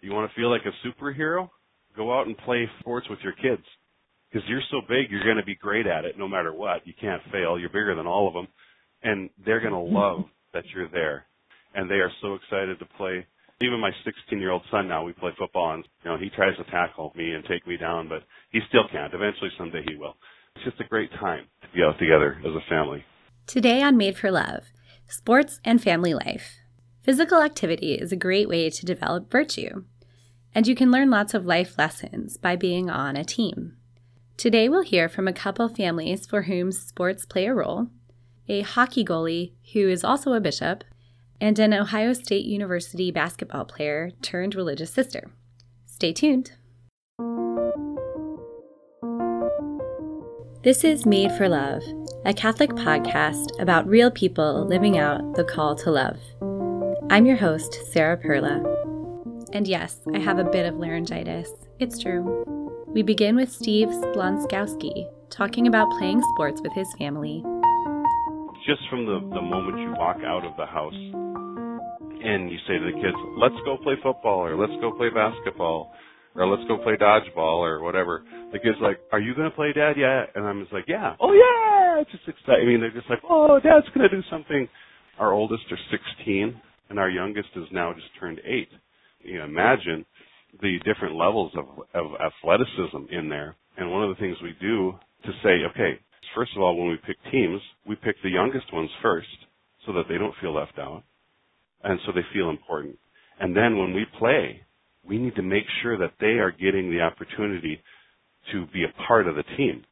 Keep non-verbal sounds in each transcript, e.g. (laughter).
You want to feel like a superhero? Go out and play sports with your kids. Because you're so big, you're going to be great at it no matter what. You can't fail. You're bigger than all of them. And they're going to mm-hmm. love that you're there. And they are so excited to play. Even my 16 year old son now, we play football and, you know, he tries to tackle me and take me down, but he still can't. Eventually someday he will. It's just a great time to be out together as a family. Today on Made for Love, sports and family life. Physical activity is a great way to develop virtue, and you can learn lots of life lessons by being on a team. Today we'll hear from a couple families for whom sports play a role, a hockey goalie who is also a bishop, and an Ohio State University basketball player turned religious sister. Stay tuned. This is Made for Love, a Catholic podcast about real people living out the call to love. I'm your host, Sarah Perla. And yes, I have a bit of laryngitis. It's true. We begin with Steve Splonskowski talking about playing sports with his family. Just from the, the moment you walk out of the house and you say to the kids, let's go play football or let's go play basketball or let's go play dodgeball or whatever. The kid's like, "Are you gonna play, Dad?" Yeah, and I'm just like, "Yeah." Oh yeah! It's just exciting. I mean, they're just like, "Oh, Dad's gonna do something." Our oldest are 16, and our youngest is now just turned eight. You know, imagine the different levels of, of athleticism in there. And one of the things we do to say, okay, first of all, when we pick teams, we pick the youngest ones first so that they don't feel left out and so they feel important. And then when we play, we need to make sure that they are getting the opportunity to be a part of the team.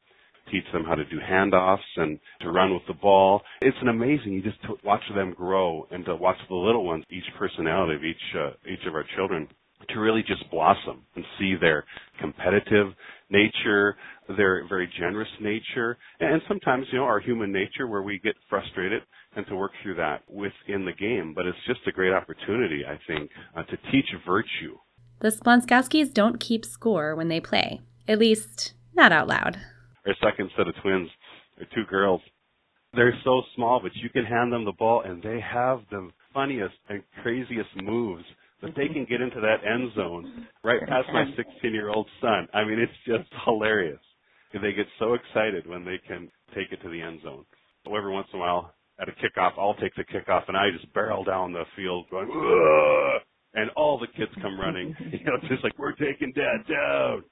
Teach them how to do handoffs and to run with the ball. It's an amazing. You just watch them grow and to watch the little ones, each personality of each uh, each of our children, to really just blossom and see their competitive nature, their very generous nature, and sometimes you know our human nature where we get frustrated and to work through that within the game. But it's just a great opportunity, I think, uh, to teach virtue the Splonskowskis don't keep score when they play, at least not out loud. Our second set of twins are two girls. They're so small, but you can hand them the ball and they have the funniest and craziest moves that they can get into that end zone right past my 16 year old son. I mean, it's just hilarious. They get so excited when they can take it to the end zone. So every once in a while, at a kickoff, I'll take the kickoff and I just barrel down the field going, Ugh! and all the kids come running. (laughs) You know, just like we're taking dad down,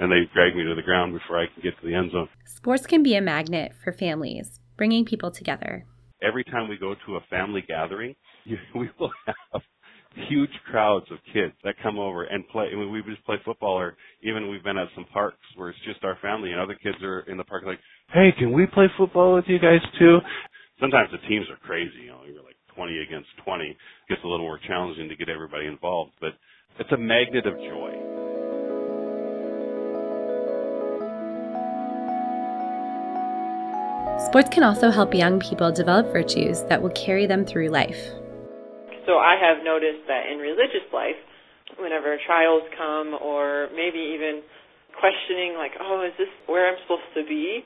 and they drag me to the ground before I can get to the end zone. Sports can be a magnet for families, bringing people together. Every time we go to a family gathering, (laughs) we will have huge crowds of kids that come over and play. I mean, we just play football, or even we've been at some parks where it's just our family, and other kids are in the park like, "Hey, can we play football with you guys too?" Sometimes the teams are crazy. You know, you're like 20 against 20. It gets a little more challenging to get everybody involved, but it's a magnet of joy. Sports can also help young people develop virtues that will carry them through life. So I have noticed that in religious life, whenever trials come or maybe even questioning like, oh, is this where I'm supposed to be?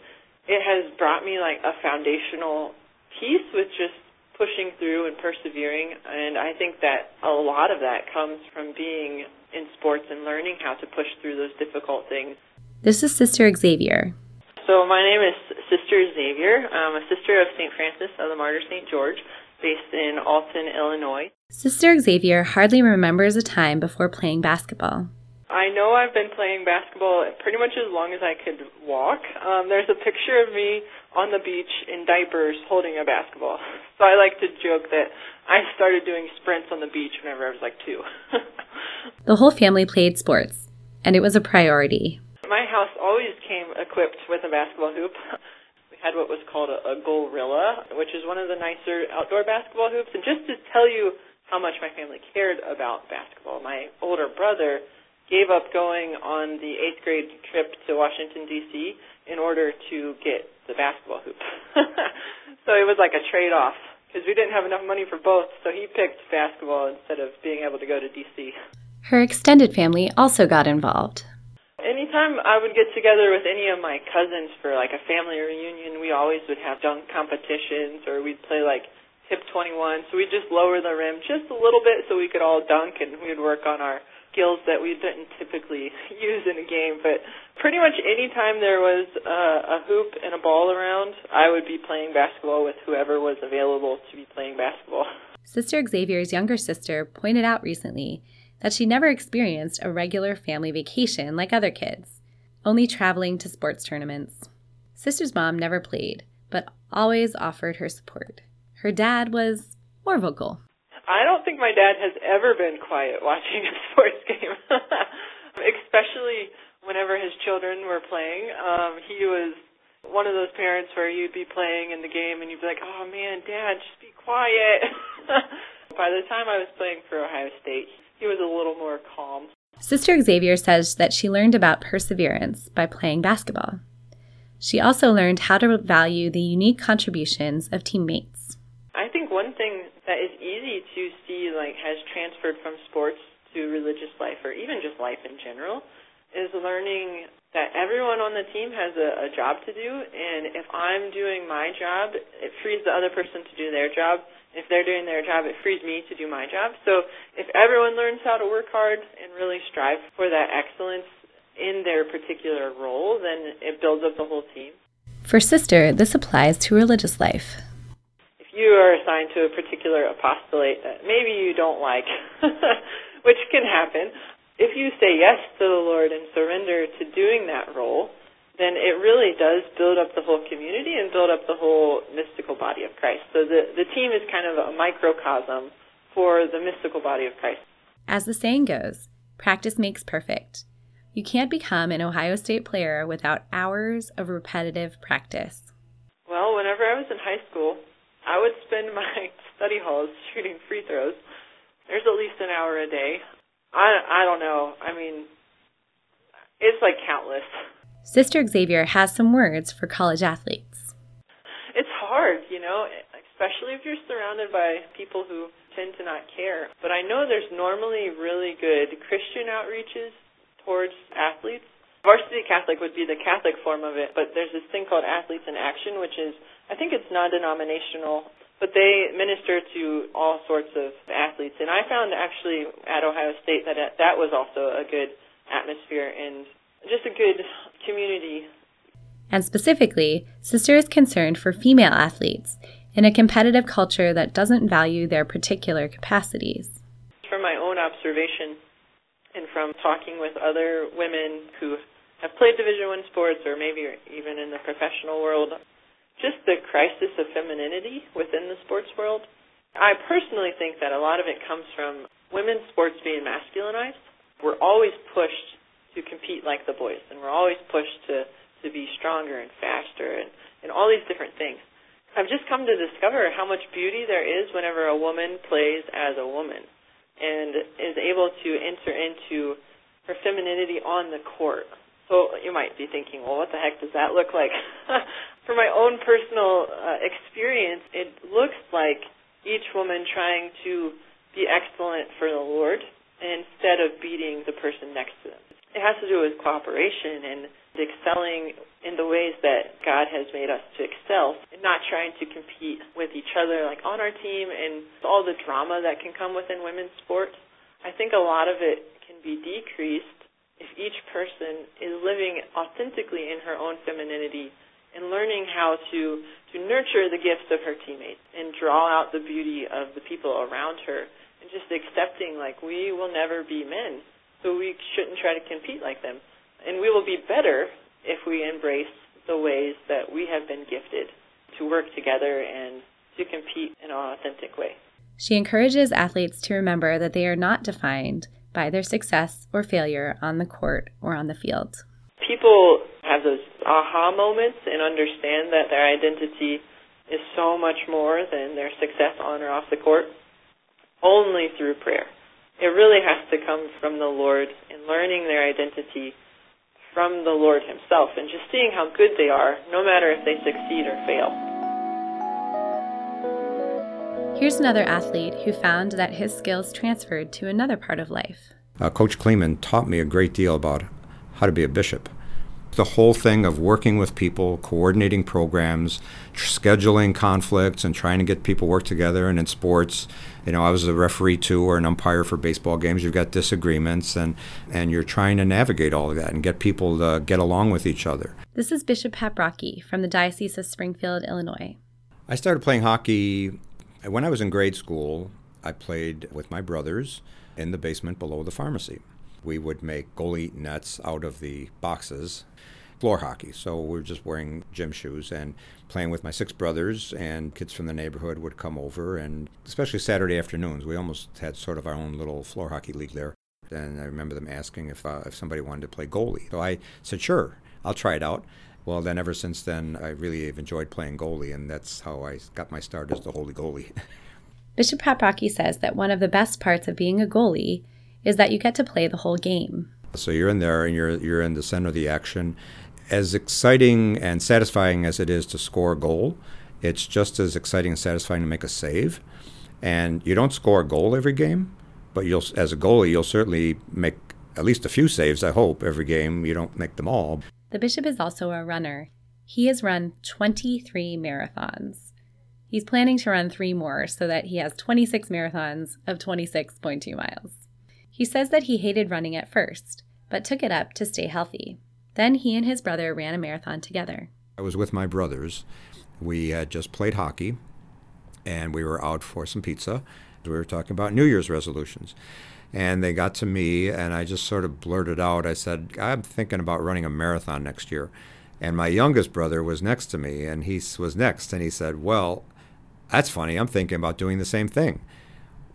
It has brought me like a foundational piece with just pushing through and persevering. And I think that a lot of that comes from being in sports and learning how to push through those difficult things. This is Sister Xavier. So my name is Sister Xavier. I'm a sister of St. Francis of the Martyr St. George, based in Alton, Illinois. Sister Xavier hardly remembers a time before playing basketball. I know I've been playing basketball pretty much as long as I could walk. Um, there's a picture of me on the beach in diapers holding a basketball. (laughs) So I like to joke that I started doing sprints on the beach whenever I was like two. (laughs) the whole family played sports, and it was a priority. My house always equipped with a basketball hoop. (laughs) We had what was called a, a Goalrilla, which is one of the nicer outdoor basketball hoops. And just to tell you how much my family cared about basketball, my older brother gave up going on the eighth grade trip to Washington D.C. in order to get the basketball hoop. (laughs) so it was like a trade off because we didn't have enough money for both. So he picked basketball instead of being able to go to D.C. Her extended family also got involved. Anytime I would get together with any of my cousins for like a family reunion, we always would have dunk competitions or we'd play like tip 21. So we'd just lower the rim just a little bit so we could all dunk and we'd work on our skills that we didn't typically (laughs) use in a game, but pretty much any time there was a hoop and a ball around, I would be playing basketball with whoever was available to be playing basketball. Sister Xavier's younger sister pointed out recently that she never experienced a regular family vacation like other kids, only traveling to sports tournaments. Sister's mom never played, but always offered her support. Her dad was more vocal. I don't think my dad has ever been quiet watching a (laughs) sports game, especially whenever his children were playing. Um, he was one of those parents where you'd be playing in the game and you'd be like, "Oh man, Dad, just be quiet." (laughs) By the time I was playing for Ohio State, he was a little more calm. Sister Xavier says that she learned about perseverance by playing basketball. She also learned how to value the unique contributions of teammates. I think one thing that is easy to see like has transferred from sports to religious life or even just life in general is learning that everyone on the team has a, a job to do and if I'm doing my job it frees the other person to do their job if they're doing their job it frees me to do my job so if everyone learns how to work hard and really strive for that excellence in their particular role then it builds up the whole team for sister this applies to religious life If you are assigned to a particular apostolate that maybe you don't like, (laughs) which can happen. If you say yes to the Lord and surrender to doing that role, then it really does build up the whole community and build up the whole mystical body of Christ. So the, the team is kind of a microcosm for the mystical body of Christ. As the saying goes, practice makes perfect. You can't become an Ohio State player without hours of repetitive practice. Well, whenever I was in high school, I would spend my (laughs) study halls shooting free throws. There's at least an hour a day. I I don't know. I mean, it's like countless. Sister Xavier has some words for college athletes. It's hard, you know, especially if you're surrounded by people who tend to not care. But I know there's normally really good Christian outreaches towards athletes. Varsity Catholic would be the Catholic form of it, but there's this thing called Athletes in Action, which is I think it's non-denominational, but they minister to all sorts of athletes. And I found actually at Ohio State that that was also a good atmosphere and just a good community. And specifically, Sister is concerned for female athletes in a competitive culture that doesn't value their particular capacities. From my own observation and from talking with other women who have played Division One sports or maybe even in the professional world, just the crisis of femininity within the sports world. I personally think that a lot of it comes from women's sports being masculinized. We're always pushed to compete like the boys, and we're always pushed to, to be stronger and faster and, and all these different things. I've just come to discover how much beauty there is whenever a woman plays as a woman and is able to enter into her femininity on the court. So you might be thinking, well, what the heck does that look like? (laughs) For my own personal uh, experience, it looks like each woman trying to be excellent for the Lord instead of beating the person next to them. It has to do with cooperation and excelling in the ways that God has made us to excel, and not trying to compete with each other like on our team and all the drama that can come within women's sports. I think a lot of it can be decreased if each person is living authentically in her own femininity and learning how to to nurture the gifts of her teammates and draw out the beauty of the people around her and just accepting like we will never be men so we shouldn't try to compete like them and we will be better if we embrace the ways that we have been gifted to work together and to compete in an authentic way. She encourages athletes to remember that they are not defined by their success or failure on the court or on the field. People have those aha moments and understand that their identity is so much more than their success on or off the court only through prayer. It really has to come from the Lord and learning their identity from the Lord Himself and just seeing how good they are, no matter if they succeed or fail. Here's another athlete who found that his skills transferred to another part of life. Uh, Coach Kleeman taught me a great deal about how to be a bishop. The whole thing of working with people, coordinating programs, scheduling conflicts, and trying to get people work together. And in sports, you know, I was a referee too, or an umpire for baseball games. You've got disagreements, and and you're trying to navigate all of that and get people to get along with each other. This is Bishop Paprocki from the Diocese of Springfield, Illinois. I started playing hockey when I was in grade school. I played with my brothers in the basement below the pharmacy. We would make goalie nets out of the boxes, floor hockey. So we were just wearing gym shoes and playing with my six brothers, and kids from the neighborhood would come over, and especially Saturday afternoons, we almost had sort of our own little floor hockey league there. And I remember them asking if uh, if somebody wanted to play goalie. So I said, sure, I'll try it out. Well, then ever since then, I really have enjoyed playing goalie, and that's how I got my start as the holy goalie. (laughs) Bishop Paprocki says that one of the best parts of being a goalie is that you get to play the whole game. So you're in there and you're you're in the center of the action. As exciting and satisfying as it is to score a goal, it's just as exciting and satisfying to make a save. And you don't score a goal every game, but you'll as a goalie you'll certainly make at least a few saves, I hope, every game. You don't make them all. The bishop is also a runner. He has run 23 marathons. He's planning to run three more so that he has 26 marathons of 26.2 miles. He says that he hated running at first, but took it up to stay healthy. Then he and his brother ran a marathon together. I was with my brothers. We had just played hockey, and we were out for some pizza. We were talking about New Year's resolutions. And they got to me, and I just sort of blurted out, I said, I'm thinking about running a marathon next year. And my youngest brother was next to me, and he was next, and he said, Well, that's funny. I'm thinking about doing the same thing.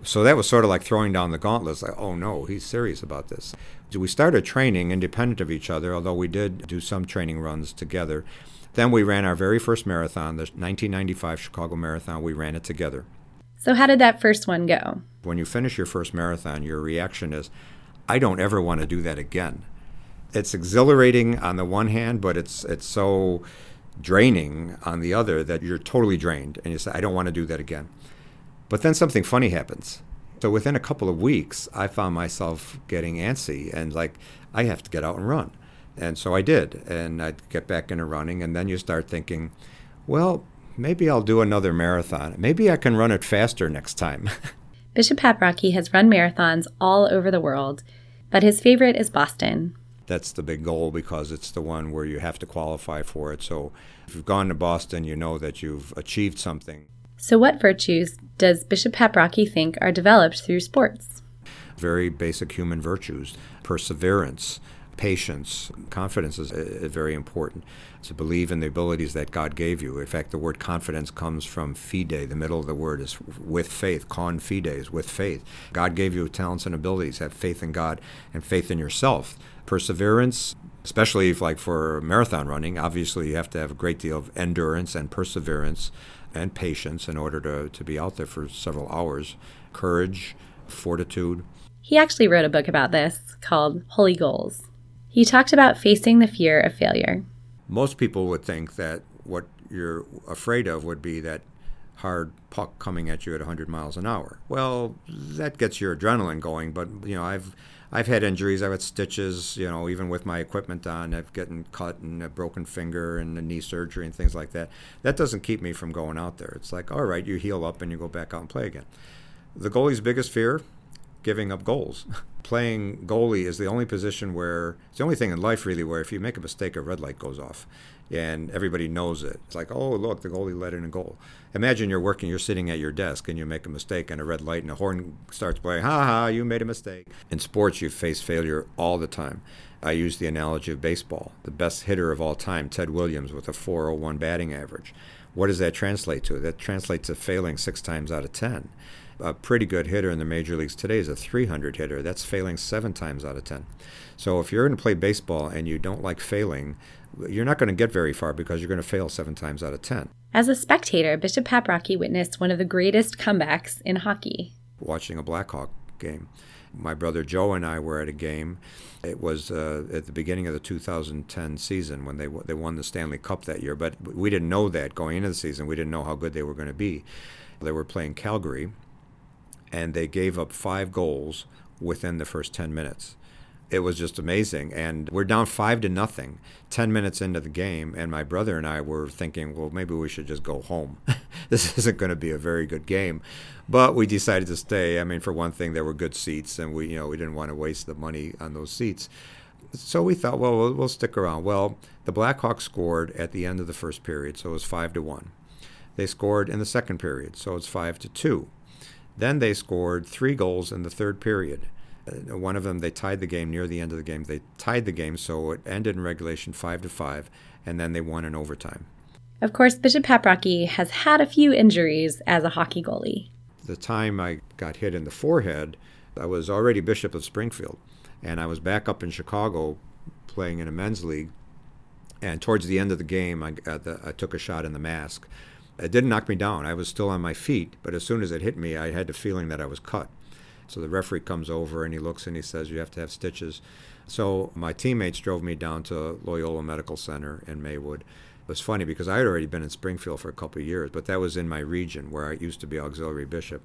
So that was sort of like throwing down the gauntlet. Like, oh no, he's serious about this. We started training independent of each other, although we did do some training runs together. Then we ran our very first marathon, the 1995 Chicago Marathon. We ran it together. So, how did that first one go? When you finish your first marathon, your reaction is, I don't ever want to do that again. It's exhilarating on the one hand, but it's it's so draining on the other that you're totally drained and you say, I don't want to do that again. But then something funny happens. So within a couple of weeks, I found myself getting antsy and like, I have to get out and run. And so I did. And I'd get back into running. And then you start thinking, well, maybe I'll do another marathon. Maybe I can run it faster next time. (laughs) Bishop Paprocki has run marathons all over the world, but his favorite is Boston that's the big goal because it's the one where you have to qualify for it. So if you've gone to Boston, you know that you've achieved something. So, what virtues does Bishop Paprocki think are developed through sports? Very basic human virtues perseverance, patience, confidence is very important. To believe in the abilities that God gave you. In fact, the word confidence comes from fide. The middle of the word is with faith. Con fide is with faith. God gave you talents and abilities. Have faith in God and faith in yourself perseverance, especially if, like for marathon running, obviously you have to have a great deal of endurance and perseverance and patience in order to, to be out there for several hours. Courage, fortitude. He actually wrote a book about this called Holy Goals. He talked about facing the fear of failure. Most people would think that what you're afraid of would be that hard puck coming at you at 100 miles an hour. Well, that gets your adrenaline going, but you know, I've I've had injuries. I've had stitches, you know, even with my equipment on. I've gotten cut and a broken finger and a knee surgery and things like that. That doesn't keep me from going out there. It's like, all right, you heal up and you go back out and play again. The goalie's biggest fear giving up goals. (laughs) Playing goalie is the only position where it's the only thing in life really where if you make a mistake, a red light goes off, and everybody knows it. It's like, oh look, the goalie let in a goal. Imagine you're working, you're sitting at your desk, and you make a mistake, and a red light and a horn starts playing. Ha ha! You made a mistake. In sports, you face failure all the time. I use the analogy of baseball. The best hitter of all time, Ted Williams, with a 401 batting average. What does that translate to? That translates to failing six times out of ten a pretty good hitter in the major leagues today is a 300 hitter. That's failing seven times out of 10. So if you're going to play baseball and you don't like failing, you're not going to get very far because you're going to fail seven times out of 10. As a spectator, Bishop Paprocki witnessed one of the greatest comebacks in hockey. Watching a Blackhawk game. My brother Joe and I were at a game. It was uh, at the beginning of the 2010 season when they they won the Stanley Cup that year, but we didn't know that going into the season. We didn't know how good they were going to be. They were playing Calgary, and they gave up five goals within the first 10 minutes. It was just amazing. And we're down five to nothing, 10 minutes into the game. And my brother and I were thinking, well, maybe we should just go home. (laughs) this isn't going to be a very good game. But we decided to stay. I mean, for one thing, there were good seats, and we, you know, we didn't want to waste the money on those seats. So we thought, well, we'll, we'll stick around. Well, the Blackhawks scored at the end of the first period, so it was five to one. They scored in the second period, so it's five to two. Then they scored three goals in the third period. Uh, one of them, they tied the game near the end of the game. They tied the game, so it ended in regulation five to five, and then they won in overtime. Of course, Bishop Paprocki has had a few injuries as a hockey goalie. The time I got hit in the forehead, I was already Bishop of Springfield, and I was back up in Chicago playing in a men's league. And towards the end of the game, I, the, I took a shot in the mask. It didn't knock me down. I was still on my feet, but as soon as it hit me, I had the feeling that I was cut. So the referee comes over and he looks and he says, You have to have stitches. So my teammates drove me down to Loyola Medical Center in Maywood. It was funny because I had already been in Springfield for a couple of years, but that was in my region where I used to be auxiliary bishop.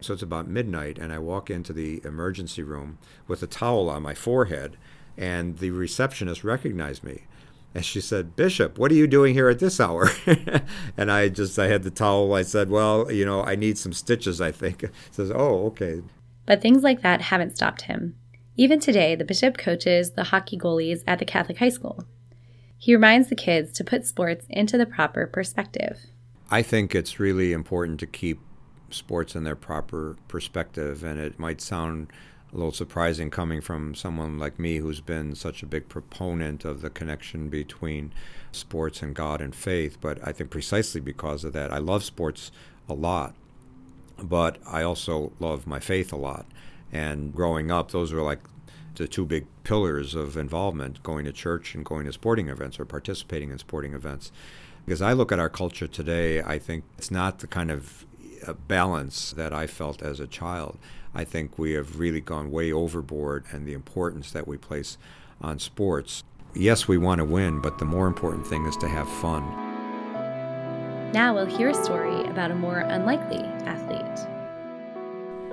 So it's about midnight, and I walk into the emergency room with a towel on my forehead, and the receptionist recognized me. And she said, Bishop, what are you doing here at this hour? (laughs) and I just, I had the towel. I said, well, you know, I need some stitches, I think. (laughs) says, oh, okay. But things like that haven't stopped him. Even today, the bishop coaches the hockey goalies at the Catholic high school. He reminds the kids to put sports into the proper perspective. I think it's really important to keep sports in their proper perspective, and it might sound a little surprising coming from someone like me who's been such a big proponent of the connection between sports and God and faith. But I think precisely because of that, I love sports a lot, but I also love my faith a lot. And growing up, those were like the two big pillars of involvement going to church and going to sporting events or participating in sporting events. Because I look at our culture today, I think it's not the kind of uh, balance that I felt as a child. I think we have really gone way overboard and the importance that we place on sports. Yes, we want to win, but the more important thing is to have fun. Now we'll hear a story about a more unlikely athlete.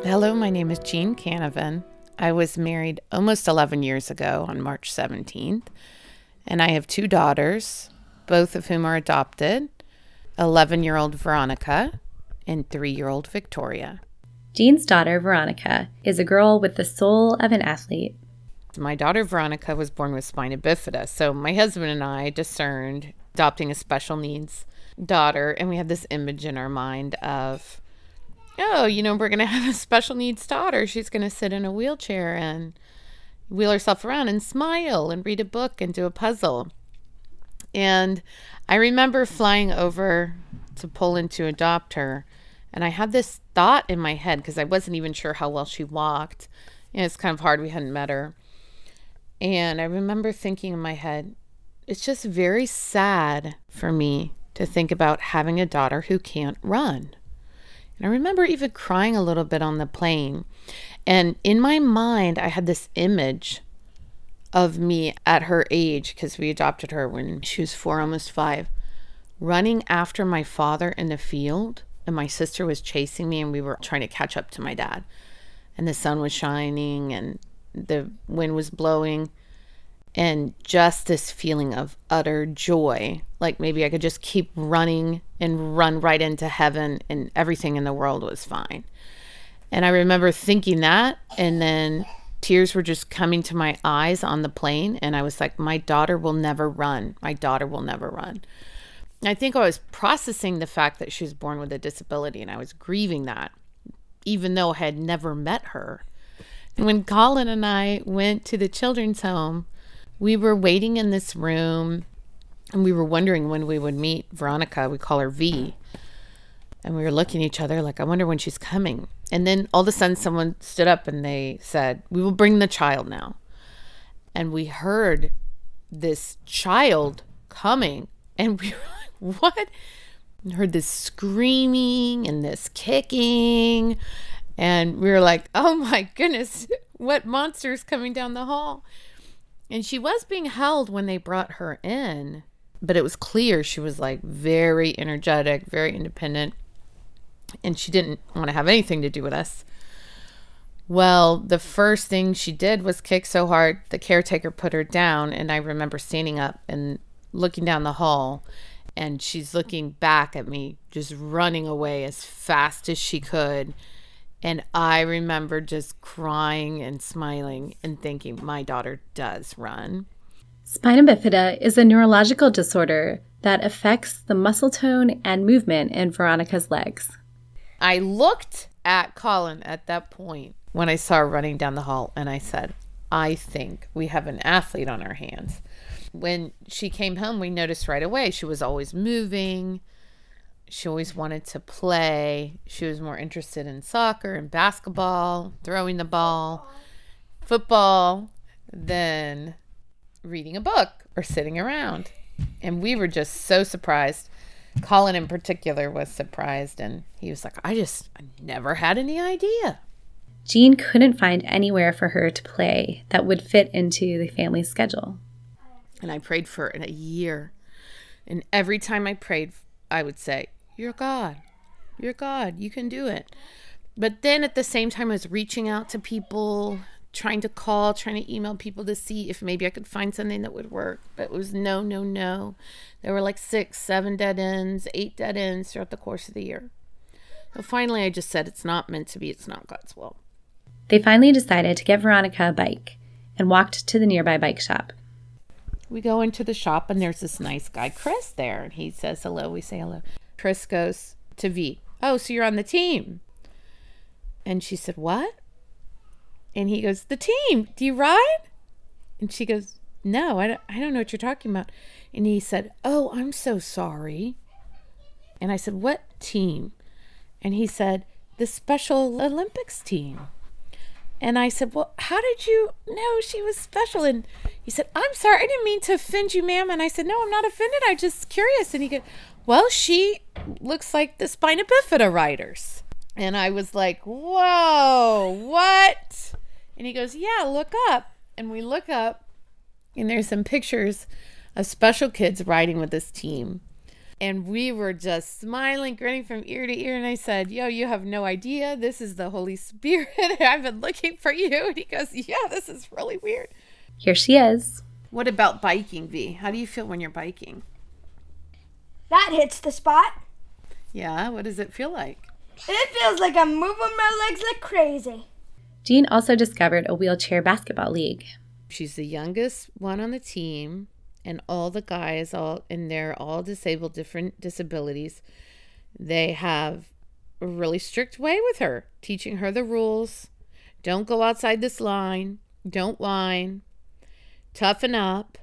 Hello, my name is Jean Canavan. I was married almost 11 years ago on March 17th, and I have two daughters, both of whom are adopted 11 year old Veronica and 3 year old Victoria. Jean's daughter, Veronica, is a girl with the soul of an athlete. My daughter, Veronica, was born with spina bifida. So my husband and I discerned adopting a special needs daughter. And we had this image in our mind of, oh, you know, we're going (laughs) to have a special needs daughter. She's going to sit in a wheelchair and wheel herself around and smile and read a book and do a puzzle. And I remember flying over to Poland to adopt her and I had this thought in my head because I wasn't even sure how well she walked. And it's kind of hard. We hadn't met her. And I remember thinking in my head, it's just very sad for me to think about having a daughter who can't run. And I remember even crying a little bit on the plane. And in my mind, I had this image of me at her age, because we adopted her when she was four, almost five, running after my father in the field and my sister was chasing me and we were trying to catch up to my dad and the sun was shining and the wind was blowing and just this feeling of utter joy. Like maybe i could just keep running and run right into heaven and everything in the world was fine. And i remember thinking that and then tears were just coming to my eyes on the plane and i was like my daughter will never run. My daughter will never run. I think I was processing the fact that she was born with a disability and I was grieving that, even though I had never met her. And when Colin and I went to the children's home, we were waiting in this room and we were wondering when we would meet Veronica. We call her V. And we were looking at each other like, I wonder when she's coming. And then all of a sudden, someone stood up and they said, We will bring the child now. And we heard this child coming. And we were like, what? And heard this screaming and this kicking. And we were like, oh my goodness, what monster is coming down the hall? And she was being held when they brought her in, but it was clear she was like very energetic, very independent, and she didn't want to have anything to do with us. Well, the first thing she did was kick so hard, the caretaker put her down. And I remember standing up and looking down the hall, and she's looking back at me, just running away as fast as she could. And I remember just crying and smiling and thinking, my daughter does run. Spina bifida is a neurological disorder that affects the muscle tone and movement in Veronica's legs. I looked at Colin at that point when I saw her running down the hall and I said, I think we have an athlete on our hands. When she came home, we noticed right away she was always moving. She always wanted to play. She was more interested in soccer and basketball, throwing the ball, football, than reading a book or sitting around. And we were just so surprised. Colin, in particular, was surprised and he was like, I just I never had any idea. Jean couldn't find anywhere for her to play that would fit into the family schedule. And I prayed for a year. And every time I prayed, I would say, You're God. You're God. You can do it. But then at the same time, I was reaching out to people, trying to call, trying to email people to see if maybe I could find something that would work. But it was no, no, no. There were like six, seven dead ends, eight dead ends throughout the course of the year. So finally, I just said, It's not meant to be. It's not God's will. They finally decided to get Veronica a bike and walked to the nearby bike shop. We go into the shop and there's this nice guy, Chris, there. And he says hello. We say hello. Chris goes to V. Oh, so you're on the team. And she said, What? And he goes, The team. Do you ride? And she goes, No, I don't, I don't know what you're talking about. And he said, Oh, I'm so sorry. And I said, What team? And he said, The Special Olympics team. And I said, Well, how did you know she was special? And he said, I'm sorry, I didn't mean to offend you, ma'am. And I said, No, I'm not offended. I'm just curious. And he goes, Well, she looks like the spina bifida riders. And I was like, Whoa, what? And he goes, Yeah, look up. And we look up, and there's some pictures of special kids riding with this team. And we were just smiling, grinning from ear to ear. And I said, Yo, you have no idea. This is the Holy Spirit. (laughs) I've been looking for you. And he goes, Yeah, this is really weird. Here she is. What about biking, V? How do you feel when you're biking? That hits the spot. Yeah, what does it feel like? It feels like I'm moving my legs like crazy. Jean also discovered a wheelchair basketball league. She's the youngest one on the team, and all the guys, all and they're all disabled, different disabilities. They have a really strict way with her, teaching her the rules. Don't go outside this line. Don't whine. Toughen up.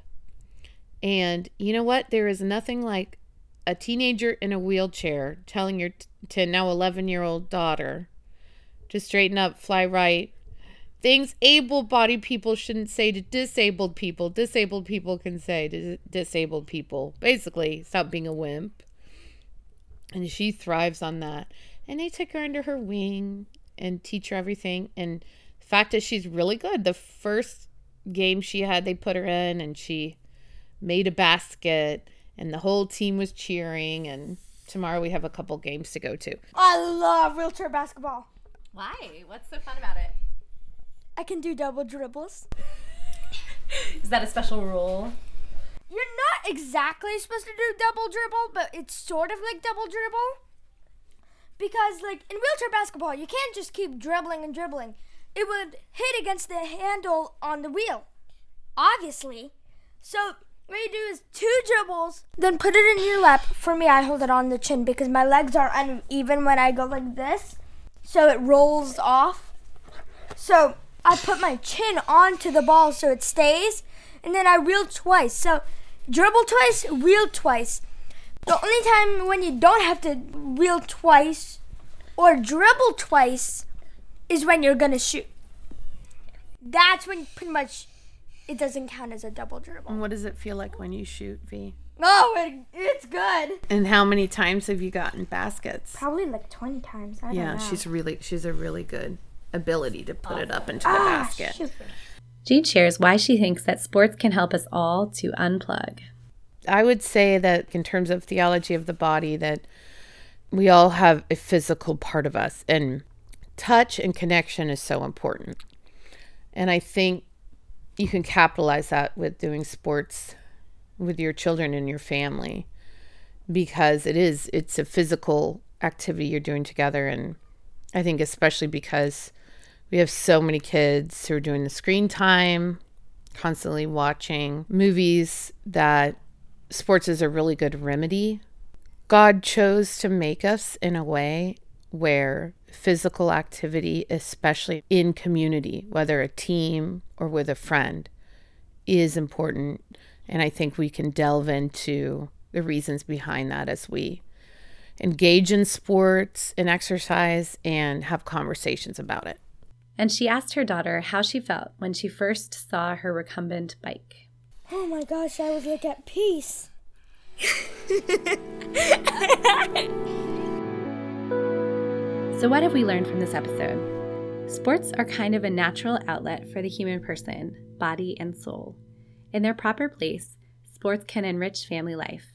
And you know what? There is nothing like a teenager in a wheelchair telling your to now 11 year old daughter to straighten up, fly right. Things able bodied people shouldn't say to disabled people. Disabled people can say to disabled people. Basically, stop being a wimp. And she thrives on that. And they take her under her wing and teach her everything. And the fact is, she's really good. The first game she had, they put her in and she made a basket, and the whole team was cheering. And tomorrow we have a couple games to go to. I love wheelchair basketball. Why? What's so fun about it? I can do double dribbles. (laughs) Is that a special rule? You're not exactly supposed to do double dribble, but it's sort of like double dribble. Because, like, in wheelchair basketball, you can't just keep dribbling and dribbling. It would hit against the handle on the wheel, obviously. So, what you do is two dribbles, then put it in your lap. For me, I hold it on the chin because my legs are uneven when I go like this. So, it rolls off. So, I put my chin onto the ball so it stays, and then I wheel twice. So, dribble twice, wheel twice. The only time when you don't have to wheel twice or dribble twice is when you're gonna shoot. That's when pretty much it doesn't count as a double dribble. And what does it feel like when you shoot, V? Oh, it, it's good. And how many times have you gotten baskets? Probably like 20 times. I Yeah, don't know. she's really she's a really good ability to put it up into the ah, basket. shoot. Jean shares why she thinks that sports can help us all to unplug. I would say that in terms of theology of the body that we all have a physical part of us and touch and connection is so important. And I think you can capitalize that with doing sports with your children and your family because it is it's a physical activity you're doing together and I think especially because we have so many kids who are doing the screen time, constantly watching movies that sports is a really good remedy. God chose to make us in a way where physical activity, especially in community, whether a team or with a friend, is important. And I think we can delve into the reasons behind that as we engage in sports and exercise and have conversations about it. And she asked her daughter how she felt when she first saw her recumbent bike. Oh my gosh, I was like at peace. (laughs) So, what have we learned from this episode? Sports are kind of a natural outlet for the human person, body, and soul. In their proper place, sports can enrich family life.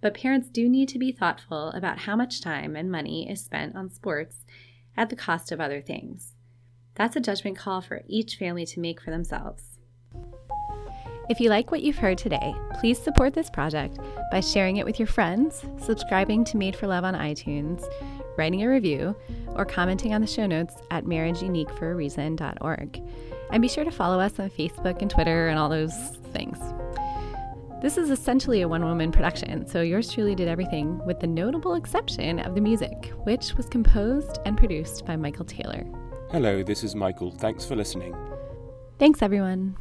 But parents do need to be thoughtful about how much time and money is spent on sports at the cost of other things. That's a judgment call for each family to make for themselves. If you like what you've heard today, please support this project by sharing it with your friends, subscribing to Made for Love on iTunes, writing a review, or commenting on the show notes at marriageuniqueforareason.org. And be sure to follow us on Facebook and Twitter and all those things. This is essentially a one woman production, so yours truly did everything with the notable exception of the music, which was composed and produced by Michael Taylor. Hello, this is Michael. Thanks for listening. Thanks, everyone.